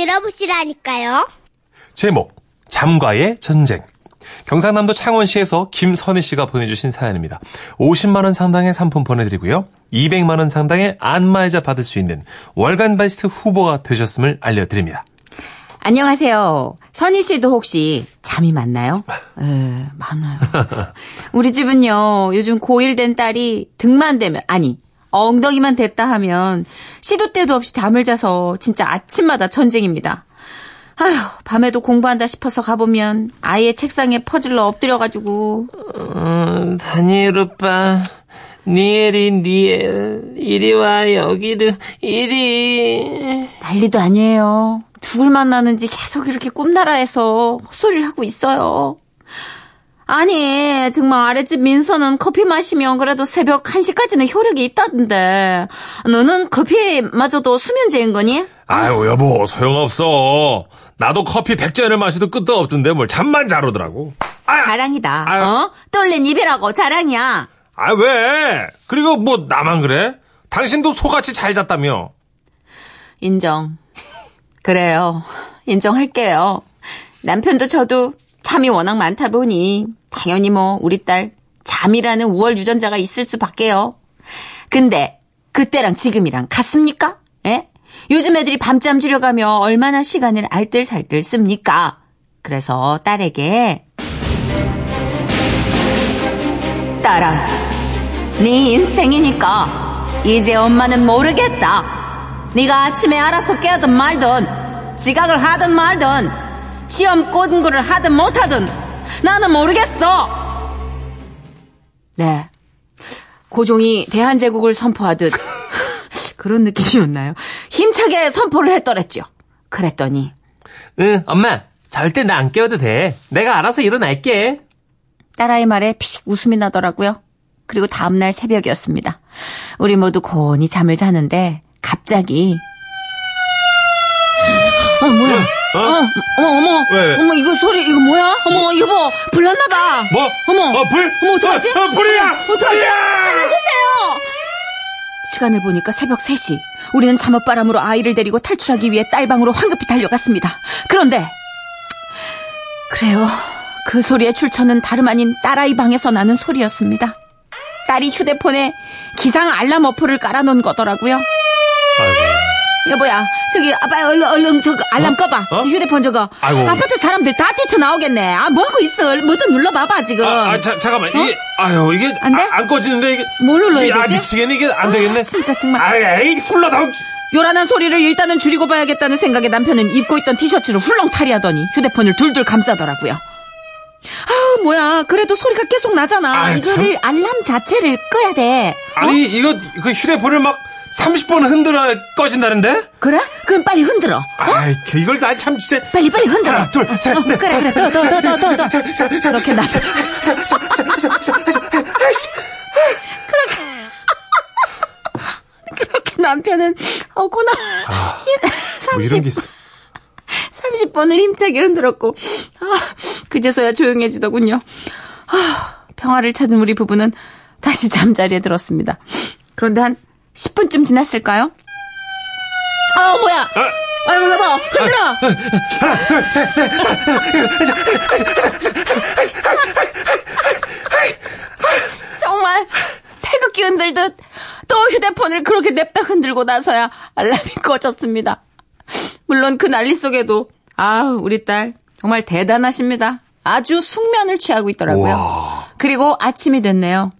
들어보시라니까요. 제목 잠과의 전쟁 경상남도 창원시에서 김선희 씨가 보내주신 사연입니다. 50만 원 상당의 상품 보내드리고요. 200만 원 상당의 안마의자 받을 수 있는 월간 베스트 후보가 되셨음을 알려드립니다. 안녕하세요. 선희 씨도 혹시 잠이 많나요? 에, 많아요. 우리 집은요, 요즘 고1 된 딸이 등만 되면, 아니, 엉덩이만 됐다 하면 시도 때도 없이 잠을 자서 진짜 아침마다 전쟁입니다. 아휴, 밤에도 공부한다 싶어서 가보면 아이의 책상에 퍼즐러 엎드려가지고 어, 다니엘 오빠, 니엘이 니엘, 이리 와, 여기를, 이리. 난리도 아니에요. 누굴 만나는지 계속 이렇게 꿈나라에서 헛소리를 하고 있어요. 아니, 정말 아랫집 민서는 커피 마시면 그래도 새벽 1시까지는 효력이 있다던데. 너는 커피마저도 수면제인 거니? 아유 여보 소용없어. 나도 커피 100잔을 마셔도 끝도 없던데 뭘 잠만 잘 오더라고. 자랑이다. 아유. 어? 떨린 입이라고 자랑이야. 아 왜? 그리고 뭐 나만 그래? 당신도 소같이 잘 잤다며. 인정. 그래요. 인정할게요. 남편도 저도 잠이 워낙 많다 보니 당연히 뭐 우리 딸 잠이라는 우월 유전자가 있을 수밖에요. 근데 그때랑 지금이랑 같습니까? 예? 요즘 애들이 밤잠 줄여가며 얼마나 시간을 알뜰살뜰 씁니까? 그래서 딸에게 딸아, 네 인생이니까 이제 엄마는 모르겠다. 네가 아침에 알아서 깨든 말든 지각을 하든 말든 시험 꼰구를 하든 못하든 나는 모르겠어. 네. 고종이 대한제국을 선포하듯 그런 느낌이었나요? 힘차게 선포를 했더랬죠. 그랬더니 응, 엄마, 절대 나 안 깨워도 돼. 내가 알아서 일어날게. 딸아이 말에 피식 웃음이 나더라고요. 그리고 다음날 새벽이었습니다. 우리 모두 곤히 잠을 자는데 갑자기 어 뭐야? 어? 어, 어머 어머 왜? 어머 이거 소리 이거 뭐야? 어머 여보 불났나 봐. 뭐? 어머 어, 불? 어머 어떡하지? 어, 어, 불이야! 어떡하지? 살려주세요. 시간을 보니까 새벽 3시. 우리는 잠옷바람으로 아이를 데리고 탈출하기 위해 딸방으로 황급히 달려갔습니다. 그런데 그래요. 그 소리의 출처는 다름 아닌 딸아이 방에서 나는 소리였습니다. 딸이 휴대폰에 기상 알람 어플을 깔아놓은 거더라고요. 아이고. 여보야, 저기 아빠 얼른 얼른 저거 알람 꺼봐. 어? 저 휴대폰 저거. 아이고. 아파트 사람들 다 뛰쳐 나오겠네. 아 뭐하고 있어? 뭐든 눌러봐봐 지금. 아, 아, 자, 잠깐만. 이게, 아유, 이게. 어? 안 돼? 아, 안 꺼지는데, 이게. 뭘 눌러야 이게, 아, 되지? 미치겠네. 이게 안 되겠네. 아, 진짜 정말. 아이, 훌러다. 요란한 소리를 일단은 줄이고 봐야겠다는 생각에 남편은 입고 있던 티셔츠를 훌렁 탈의하더니 휴대폰을 둘둘 감싸더라고요. 아 뭐야 그래도 소리가 계속 나잖아 아이, 이거를 알람 자체를 끄야 돼 아니, 이거, 그 휴대폰을 막 30번 흔들어 꺼진다는데? 그래? 그럼 빨리 흔들어 아이, 그 이걸 다참 진짜. 빨리 빨리 흔들어 하나, 둘, 셋, 어, 넷. 그래 그래 더 더 더 더 더 더 그렇게 나 그렇게 남편은 어구나 뭐 이런 게 있어. 30번을 힘차게 흔들었고, 아, 그제서야 조용해지더군요. 아, 평화를 찾은 우리 부부는 다시 잠자리에 들었습니다. 그런데 한 10분쯤 지났을까요? 아, 뭐야! 아 유, 여보, 흔들어! 정말 태극기 흔들듯 또 휴대폰을 그렇게 냅다 흔들고 나서야 알람이 꺼졌습니다. 물론 그 난리 속에도 아 우리 딸 정말 대단하십니다. 아주 숙면을 취하고 있더라고요. 그리고 아침이 됐네요.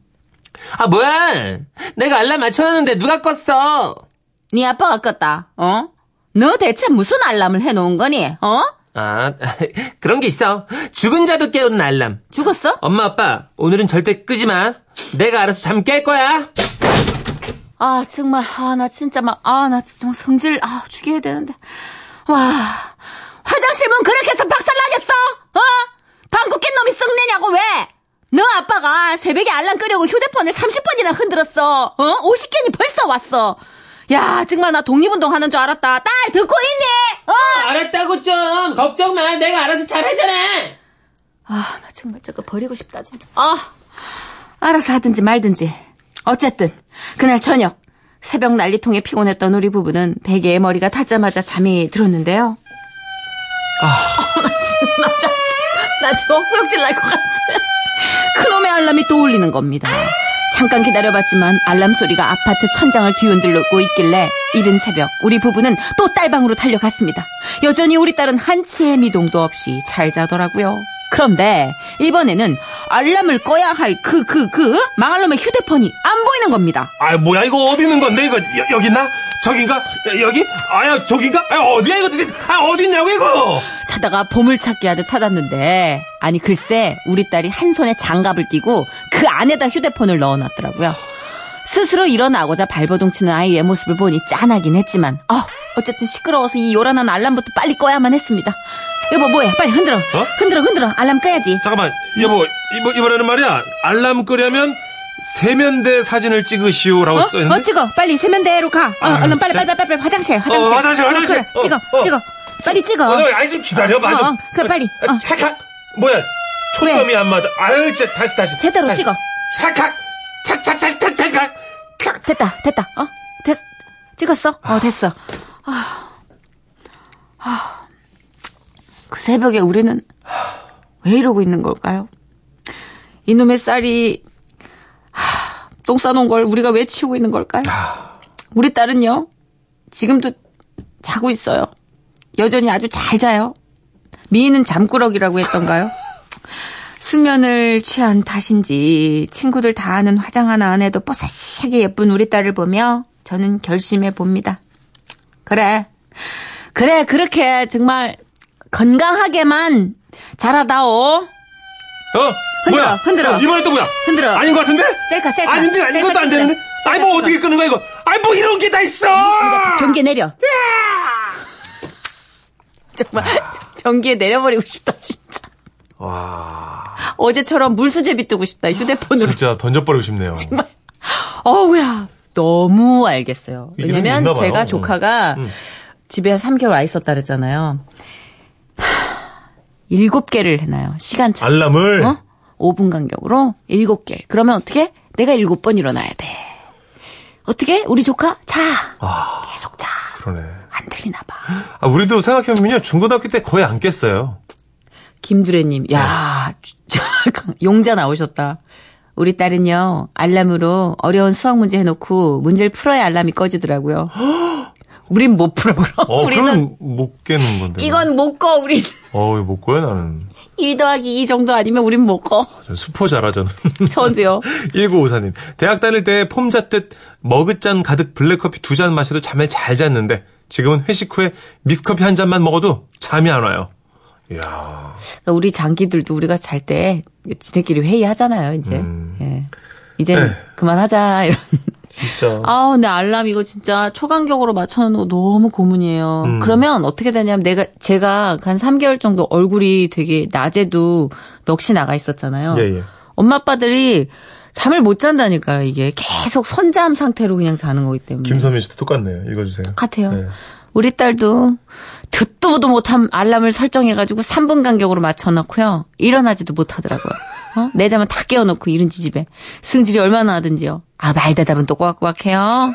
아, 뭐야? 내가 알람 맞춰놨는데 누가 껐어? 네 아빠가 껐다. 어? 너 대체 무슨 알람을 해놓은 거니? 어? 아, 그런 게 있어. 죽은 자도 깨우는 알람. 죽었어? 엄마, 아빠, 오늘은 절대 끄지 마. 내가 알아서 잠 깰 거야. 아 정말 아 나 진짜 막 아 나 정말 성질 아 죽여야 되는데 와 화장실 문 그렇게 해서 박살나겠어? 어? 방구 낀 놈이 썩내냐고 왜? 너 아빠가 새벽에 알람 끄려고 휴대폰을 30번이나 흔들었어 어? 50개니 벌써 왔어 야 정말 나 독립운동 하는 줄 알았다 딸 듣고 있니? 어? 알았다고 좀. 걱정 마. 내가 알아서 잘하잖아. 아 나 정말 저거 버리고 싶다 진짜 아 알아서 하든지 말든지 어쨌든 그날 저녁 새벽 난리통에 피곤했던 우리 부부는 베개에 머리가 닿자마자 잠이 들었는데요. 나 지금 헛구역질 날 것 같아. 그놈의 알람이 또 울리는 겁니다. 잠깐 기다려봤지만 알람 소리가 아파트 천장을 뒤흔들고 있길래 이른 새벽 우리 부부는 또 딸방으로 달려갔습니다. 여전히 우리 딸은 한치의 미동도 없이 잘 자더라고요. 그런데 이번에는 알람을 꺼야 할 그 그그 망할놈의 휴대폰이 안 보이는 겁니다. 아 뭐야 이거 어디 있는 건데 이거 여, 기 있나? 저긴가? 여- 여기? 아야 저긴가? 아 어디야 이거? 아 어디 있냐고 이거? 찾다가 보물찾기 하듯 찾았는데 아니 글쎄 우리 딸이 한 손에 장갑을 끼고 그 안에다 휴대폰을 넣어놨더라고요. 스스로 일어나고자 발버둥 치는 아이의 모습을 보니 짠하긴 했지만 어, 어쨌든 시끄러워서 이 요란한 알람부터 빨리 꺼야만 했습니다. 여보 뭐해 빨리 흔들어 흔들어 흔들어 알람 꺼야지 잠깐만 여보 이번 이번에는 말이야 알람 끄려면 세면대 사진을 찍으시오라고 어? 써 있는데. 어 찍어 빨리 세면대로 가 어, 아, 얼른 빨리? 빨리 빨리 빨리 화장실 화장실 어, 화장실, 화장실. 그래, 어, 찍어 어. 찍어 빨리 찍어 어, 너, 아니 좀 기다려봐. 어, 좀. 어, 그래, 빨리. 아, 어. 찰칵. 뭐야? 초점이 안 맞아. 아유, 진짜 다시 다시. 제대로 다시. 찍어. 찰칵. 찰찰찰찰 찰칵. 찰. 됐다, 됐다. 어? 됐, 찍었어? 어, 됐어. 아, 아, 그 새벽에 우리는 왜 이러고 있는 걸까요? 이놈의 쌀이, 하, 똥 싸놓은 걸 우리가 왜 치우고 있는 걸까요? 우리 딸은요, 지금도 자고 있어요. 여전히 아주 잘 자요. 미인은 잠꾸러기라고 했던가요? 수면을 취한 탓인지 친구들 다 아는 화장 하나 안 해도 뽀사시하게 예쁜 우리 딸을 보며 저는 결심해 봅니다. 그래. 그래, 그렇게 정말 건강하게만 자라다오. 어? 흔들어, 뭐야? 흔들어. 어, 이번에 또 뭐야? 흔들어. 아닌 것 같은데? 셀카, 셀카. 아닌데, 아닌 셀카 것도 안. 되는데? 아니, 뭐 어떻게. 끄는 거야, 이거? 아니, 뭐 이런 게 다 있어! 변기에 내려. 정말 변기에 내려버리고 싶다, 진짜. 와. 어제처럼 물수제비 뜨고 싶다, 휴대폰으로. 진짜 던져버리고 싶네요. 어우야, 너무 알겠어요. 왜냐면. 제가 음. 조카가 음. 집에 한 3개월 와 있었다 그랬잖아요. 하, 일곱 개를 해놔요. 시간차. 알람을. 어? 5분 간격으로 일곱 개. 그러면 어떻게? 내가 일곱 번 일어나야 돼. 어떻게? 우리 조카? 자. 아, 계속 자. 그러네. 안 들리나 봐. 아, 우리도 생각해보면요. 중고등학교 때 거의 안 깼어요. 김두래님, 야, 주- 용자 나오셨다. 우리 딸은요, 알람으로 어려운 수학 문제 해놓고 문제를 풀어야 알람이 꺼지더라고요. 우린 못 풀어, 그럼. 어, 우리는 못 깨는 건데. 이건 못 꺼, 우린. 어, 이거 못 꺼요, 나는. 1 더하기 2 정도 아니면 우린 못 꺼. 저 수포자라, 저는. 저도요. 1954님. 대학 다닐 때폼 잤듯 머그잔 가득 블랙커피 두 잔 마셔도 잠을 잘 잤는데 지금은 회식 후에 믹스커피 한 잔만 먹어도 잠이 안 와요. 이야. 우리 장기들도 우리가 잘 때 지네끼리 회의하잖아요, 이제. 음. 예. 이제 네. 그만하자, 이런. 진짜. 아, 근데 알람 이거 진짜 초간격으로 맞춰놓는 거 너무 고문이에요. 음. 그러면 어떻게 되냐면 내가, 제가 한 3개월 정도 얼굴이 되게 낮에도 넋이 나가 있었잖아요. 예, 예. 엄마 아빠들이 잠을 못 잔다니까요, 이게. 계속 선잠 상태로 그냥 자는 거기 때문에. 김선민 씨도 똑같네요. 읽어주세요. 똑같아요. 네. 우리 딸도 듣도 보도 못한 알람을 설정해가지고 3분 간격으로 맞춰놓고요. 일어나지도 못하더라고요. 어? 내 잠은 다 깨워놓고 이런 지집에. 승질이 얼마나 하든지요. 아, 말 대답은 또 꼬박꼬박해요.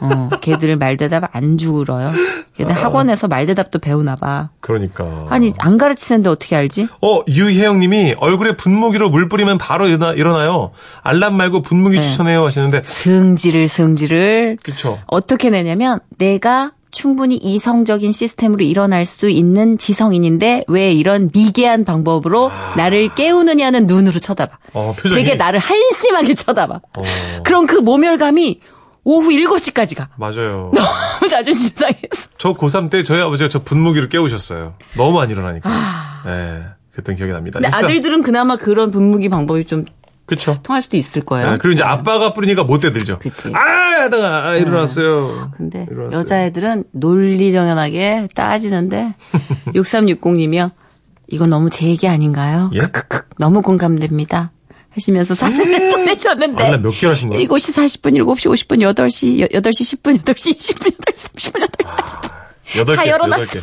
어, 걔들 말대답 안 죽으러요. 걔들 학원에서 말대답도 배우나 봐. 그러니까. 아니, 안 가르치는데 어떻게 알지? 어, 유혜영 님이 얼굴에 분무기로 물 뿌리면 바로 일어나, 일어나요. 알람 말고 분무기 네. 추천해요 하시는데. 승질을, 승질을. 그쵸. 어떻게 내냐면 내가 충분히 이성적인 시스템으로 일어날 수 있는 지성인인데 왜 이런 미개한 방법으로 나를 깨우느냐는 눈으로 쳐다봐. 어. 되게 나를 한심하게 쳐다봐. 어, 그럼 그 모멸감이 오후 7시까지 가. 맞아요. 너무 자존심 상해서. 저 고3 때 저희 아버지가 저 분무기로 깨우셨어요. 너무 안 일어나니까. 네. 그랬던 기억이 납니다. 근데. 아들들은 그나마 그런 분무기 방법이 좀 그쵸. 통할 수도 있을 거예요. 네, 그리고 이제 아빠가 뿌리니까 못 대들죠. 그치. 아, 하다가, 아, 일어났어요. 근데 일어났어요. 여자애들은 논리정연하게 따지는데 6360님이요. 이거 너무 제 얘기 아닌가요? 예? 크크크. 너무 공감됩니다. 하시면서 사진을 보내셨는데 알람 몇 개를 하신 거예요? 7시 40분, 7시 50분, 8시, 8시 10분, 8시 20분, 8시 30분, 8시. 여덟 다개 했어, 여덟 개.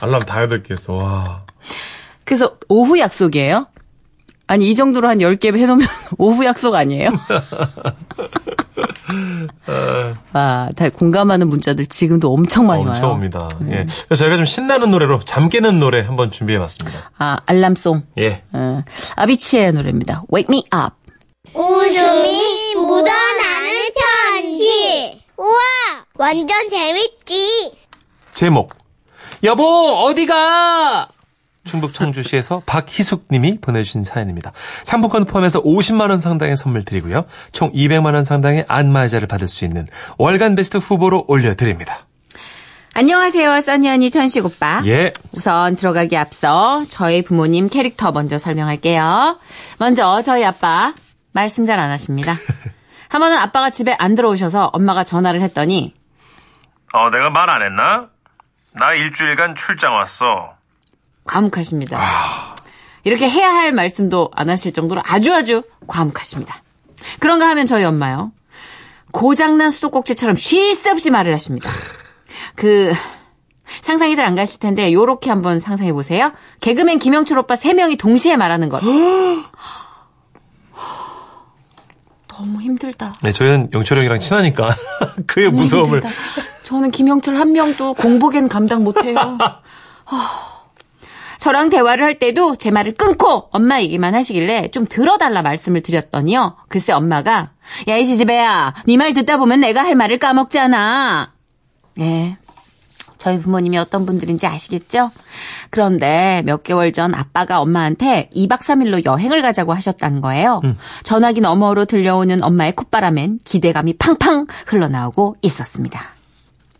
알람 다 여덟 개 했어, 와. 그래서 오후 약속이에요? 아니 이 정도로 한 10개 해놓으면 오후 약속 아니에요? 아, 와, 다 공감하는 문자들 지금도 엄청 많이 엄청 와요. 옵니다. 예. 그래서 저희가 좀 신나는 노래로 잠 깨는 노래 한번 준비해 봤습니다. 아, 알람송. 예. 어, 아비치의 노래입니다. Wake me up. 웃음이 묻어나는 편지. 우와, 완전 재밌지. 제목. 여보, 어디가? 충북 청주시에서 박희숙 님이 보내주신 사연입니다. 상품권 포함해서 50만 원 상당의 선물 드리고요. 총 200만 원 상당의 안마의자를 받을 수 있는 월간 베스트 후보로 올려드립니다. 안녕하세요, 써니 언니 천식 오빠. 예. 우선 들어가기 앞서 저희 부모님 캐릭터 먼저 설명할게요. 먼저 저희 아빠 말씀 잘 안 하십니다. 한 번은 아빠가 집에 안 들어오셔서 엄마가 전화를 했더니 어, 내가 말 안 했나? 나 일주일간 출장 왔어. 과묵하십니다. 이렇게 해야 할 말씀도 안 하실 정도로 아주 아주 과묵하십니다. 그런가 하면 저희 엄마요. 고장난 수도꼭지처럼 쉴 새 없이 말을 하십니다. 그 상상이 잘 안 가실 텐데 요렇게 한번 상상해 보세요. 개그맨 김영철 오빠 세 명이 동시에 말하는 것. 너무 힘들다. 네, 저희는 영철 형이랑 친하니까 그의 무서움을 힘들다. 저는 김영철 한 명도 공복엔 감당 못해요. 아. 저랑 대화를 할 때도 제 말을 끊고 엄마 얘기만 하시길래 좀 들어달라 말씀을 드렸더니요. 글쎄 엄마가 야 이 지지배야 네 말 듣다 보면 내가 할 말을 까먹잖아. 예. 저희 부모님이 어떤 분들인지 아시겠죠? 그런데 몇 개월 전 아빠가 엄마한테 2박 3일로 여행을 가자고 하셨다는 거예요. 전화기 너머로 들려오는 엄마의 콧바람엔 기대감이 팡팡 흘러나오고 있었습니다.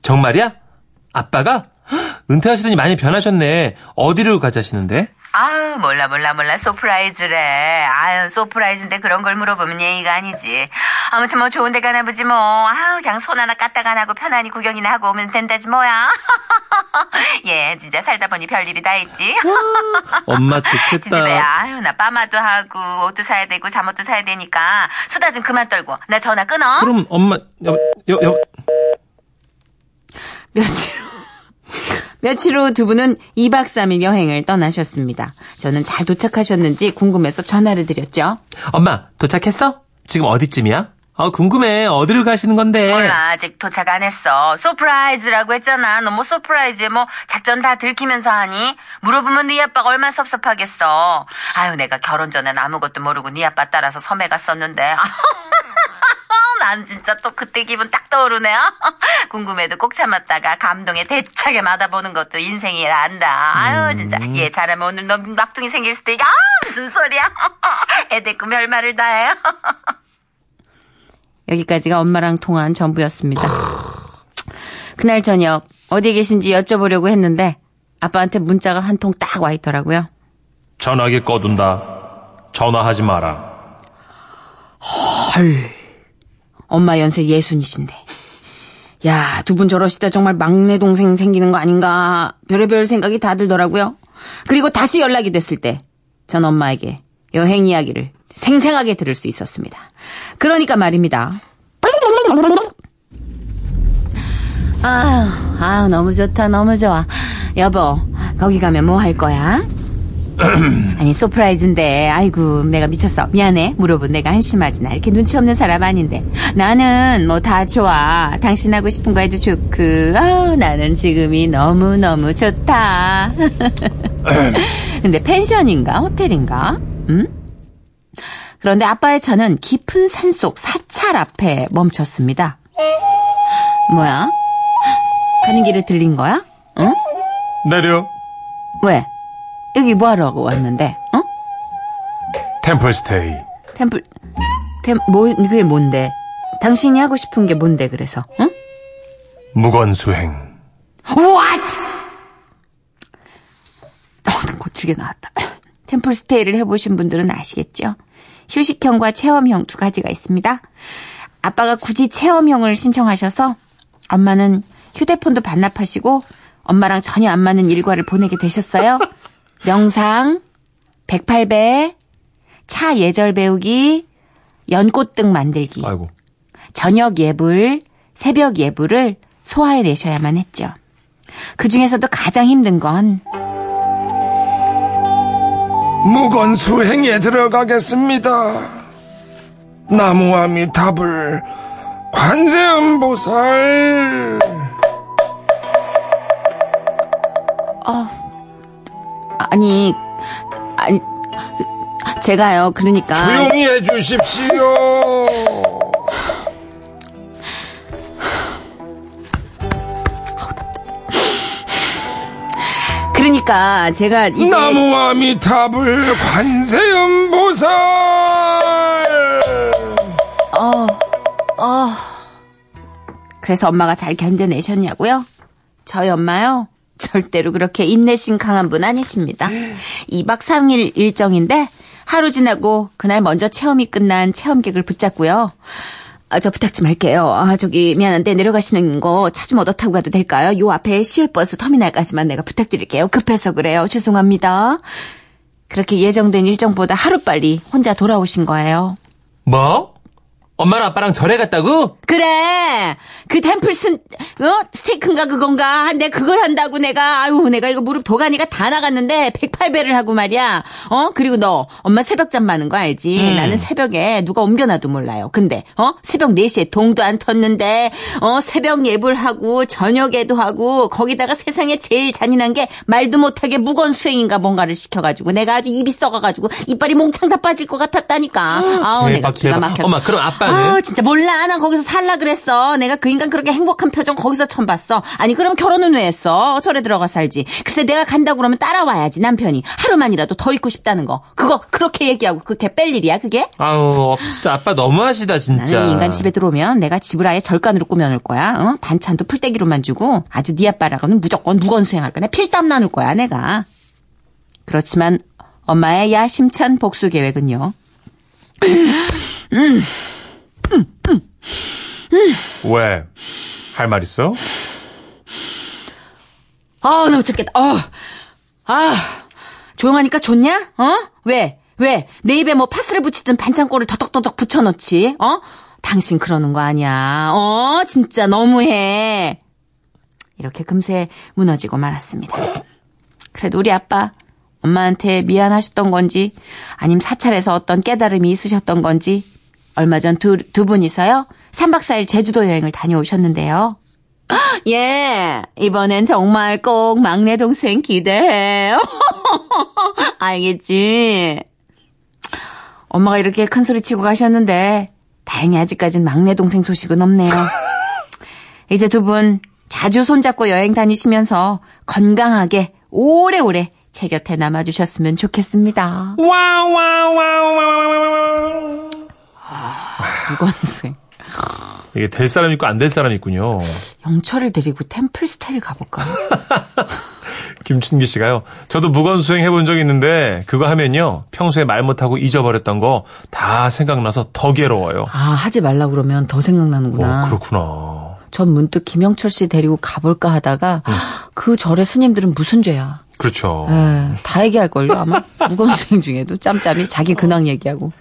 정말이야? 아빠가 헉, 은퇴하시더니 많이 변하셨네. 어디로 가자시는데? 아유 몰라 몰라 몰라. 소프라이즈래. 아유 소프라이즈인데 그런 걸 물어보면 예의가 아니지. 아무튼 뭐 좋은 데 가나 보지 뭐. 아유 그냥 손 하나 까딱 안 하고 편안히 구경이나 하고 오면 된다지 뭐야. 예 진짜 살다 보니 별일이 다 있지. 엄마 좋겠다. 아유 나 빠마도 하고 옷도 사야 되고 잠옷도 사야 되니까 수다 좀 그만 떨고 나 전화 끊어. 그럼 엄마 여, 여, 여, 며칠 후, 며칠 후 두 분은 2박 3일 여행을 떠나셨습니다. 저는 잘 도착하셨는지 궁금해서 전화를 드렸죠. 엄마 도착했어? 지금 어디쯤이야? 아 궁금해. 어디를 가시는 건데? 몰라 아직 도착 안 했어 소프라이즈라고 했잖아 너뭐 소프라이즈에 뭐 작전 다 들키면서 하니 물어보면 네 아빠가 얼마나 섭섭하겠어 아유 내가 결혼 전엔 아무것도 모르고 네 아빠 따라서 섬에 갔었는데 난 진짜 또 그때 기분 딱 떠오르네 궁금해도 꼭 참았다가 감동에 대차게 맞아보는 것도 인생이라 안다 아유 진짜 얘 잘하면 오늘 너 막둥이 생길 수도 있고 아 무슨 소리야 애 데리고 별말을 다해 여기까지가 엄마랑 통화한 전부였습니다. 그날 저녁 어디 계신지 여쭤보려고 했는데 아빠한테 문자가 한 통 딱 와 있더라고요. 전화기 꺼둔다. 전화하지 마라. 헐. 엄마 연세 예순이신데. 야, 두 분 저러시다 정말 막내 동생 생기는 거 아닌가. 별의별 생각이 다 들더라고요. 그리고 다시 연락이 됐을 때, 전 엄마에게 여행 이야기를 생생하게 들을 수 있었습니다. 그러니까 말입니다. 아유, 아유, 너무 좋다, 너무 좋아. 여보, 거기 가면 뭐 할 거야? 아니, 소프라이즈인데, 아이고, 내가 미쳤어. 미안해. 물어본 내가 한심하지. 나 이렇게 눈치 없는 사람 아닌데. 나는 뭐 다 좋아. 당신 하고 싶은 거 해도 좋고, 아 나는 지금이 너무너무 좋다. 근데 펜션인가? 호텔인가? 응? 그런데 아빠의 차는 깊은 산속 사찰 앞에 멈췄습니다. 뭐야? 가는 길에 들린 거야? 응? 내려. 왜? 여기 뭐하러 왔는데? 어? 템플스테이. 템플, 템, 뭐, 그게 뭔데? 당신이 하고 싶은 게 뭔데, 그래서? 응? 무건수행. What? 어, 고치게 나왔다. 템플 스테이를 해보신 분들은 아시겠죠? 휴식형과 체험형 두 가지가 있습니다. 아빠가 굳이 체험형을 신청하셔서 엄마는 휴대폰도 반납하시고 엄마랑 전혀 안 맞는 일과를 보내게 되셨어요. 명상, 108배, 차 예절 배우기, 연꽃등 만들기, 아이고. 저녁 예불, 새벽 예불을 소화해내셔야만 했죠. 그 중에서도 가장 힘든 건 무건 수행에 들어가겠습니다. 나무아미 답을 관세음 관세음보살 아니, 아니, 제가요, 그러니까. 조용히 해주십시오 그러니까 제가 이게. 나무아미타불 관세음 보살 어, 어. 그래서 엄마가 잘 견뎌내셨냐고요? 저희 엄마요? 절대로 그렇게 인내심 강한 분 아니십니다. 2박 3일 일정인데 하루 지나고 그날 먼저 체험이 끝난 체험객을 붙잡고요. 아, 저 부탁 좀 할게요. 아, 저기 미안한데 내려가시는 거 차 좀 얻어 타고 가도 될까요? 요 앞에 시외버스 터미널까지만 내가 부탁드릴게요. 급해서 그래요. 죄송합니다. 그렇게 예정된 일정보다 하루빨리 혼자 돌아오신 거예요. 뭐? 엄마랑 아빠랑 절에 갔다고? 그래. 그 템플슨 어? 스테이크인가 그건가? 내가 그걸 한다고 내가 아유 내가 이거 무릎 도가니가 다 나갔는데 108배를 하고 말이야. 어? 그리고 너 엄마 새벽잠 많은 거 알지? 나는 새벽에 누가 옮겨놔도 몰라요. 근데 어? 새벽 4시에 동도 안 텄는데 어? 새벽 예불 하고 저녁에도 하고 거기다가 세상에 제일 잔인한 게 말도 못하게 무건 수행인가 뭔가를 시켜가지고 내가 아주 입이 썩어가지고 이빨이 몽창 다 빠질 것 같았다니까. 아우 내가 대박, 기가 대박. 막혀서. 엄마, 그럼 아빠는? 아, 진짜 몰라. 난 거기서 살라 그랬어. 내가 그 인간 그렇게 행복한 표정 거기서 처음 봤어. 아니, 그럼 결혼은 왜 했어? 절에 들어가 살지. 글쎄, 내가 간다고 그러면 따라와야지, 남편이. 하루만이라도 더 있고 싶다는 거. 그거 그렇게 얘기하고 그렇게 뺄 일이야, 그게? 아우, 진짜 아빠 너무하시다, 진짜. 나는 이 인간 집에 들어오면 내가 집을 아예 절간으로 꾸며놓을 거야. 어? 반찬도 풀떼기로만 주고 아주 네 아빠라고는 무조건 무건수행할 거야. 내 필땀 나눌 거야, 내가. 그렇지만 엄마의 야심찬 복수 계획은요. 왜? 할 말 있어? 아, 나 미쳤겠다. 어. 아, 조용하니까 좋냐? 어? 왜? 왜? 내 입에 뭐 파스를 붙이든 반창고를 더덕더덕 붙여놓지? 어? 당신 그러는 거 아니야. 어? 진짜 너무해. 이렇게 금세 무너지고 말았습니다. 그래도 우리 아빠, 엄마한테 미안하셨던 건지, 아님 사찰에서 어떤 깨달음이 있으셨던 건지, 얼마 전 두, 두 분이서요, 3박 4일 제주도 여행을 다녀오셨는데요. 예, 이번엔 정말 꼭 막내 동생 기대해. 알겠지? 엄마가 이렇게 큰 소리 치고 가셨는데, 다행히 아직까진 막내 동생 소식은 없네요. 이제 두 분 자주 손잡고 여행 다니시면서 건강하게 오래오래 제 곁에 남아주셨으면 좋겠습니다. 무건수행. 이게 될 사람 있고 안 될 사람 있군요. 영철을 데리고 템플스테이를 가볼까요? 김춘기 씨가요. 저도 무건수행 해본 적이 있는데 그거 하면요. 평소에 말 못하고 잊어버렸던 거 다 생각나서 더 괴로워요. 아, 하지 말라 그러면 더 생각나는구나. 어, 그렇구나. 전 문득 김영철 씨 데리고 가볼까 하다가 그 절의 스님들은 무슨 죄야? 그렇죠. 에, 다 얘기할걸요 아마 무건수행 중에도 짬짬이 자기 근황 얘기하고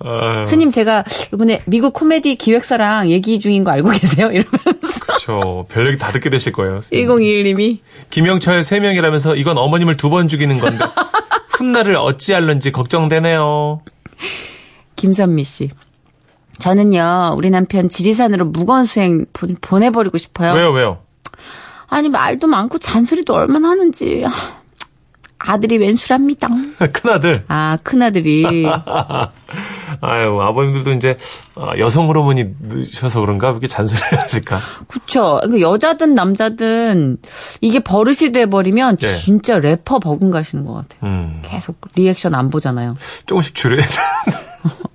아, 스님 제가 이번에 미국 코미디 기획사랑 얘기 중인 거 알고 계세요? 이러면서 그렇죠. 별 얘기 다 듣게 되실 거예요. 1021님이 김영철 세 명이라면서 이건 어머님을 두 번 죽이는 건데 훗날을 어찌할런지 걱정되네요. 김선미 씨 저는요 우리 남편 지리산으로 무건수행 보, 보내버리고 싶어요 왜요, 왜요? 아니 말도 많고 잔소리도 얼마나 하는지 아, 아들이 웬수랍니다 큰아들. 아 큰아들이 아유, 아버님들도 이제 아, 여성 호르몬이 늦셔서 그런가? 그렇게 잔소리를 하실까? 그쵸. 그 여자든 남자든 이게 버릇이 돼버리면 네. 진짜 래퍼 버금 가시는 것 같아요. 음, 계속 리액션 안 보잖아요. 조금씩 줄여야 돼.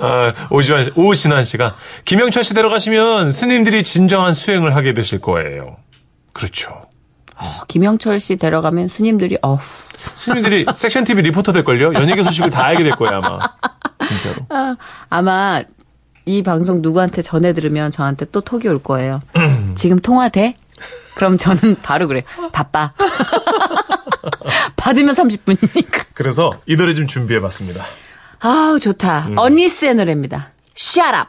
아, 오지환 씨, 오신환 씨가 김영철 씨 데려가시면 스님들이 진정한 수행을 하게 되실 거예요. 그렇죠. 어, 김영철 씨 데려가면 스님들이 어후. 스님들이 섹션 TV 리포터 될 걸요? 연예계 소식을 다 알게 될 거예요, 아마. 진짜로. 아마 이 방송 누구한테 전해 들으면 저한테 또 톡이 올 거예요. 지금 통화 돼? 그럼 저는 바로 그래. 바빠. 받으면 30분이니까. 그래서 이 노래 좀 준비해 봤습니다. 아우 좋다. 언니스의 노래입니다. Shut up.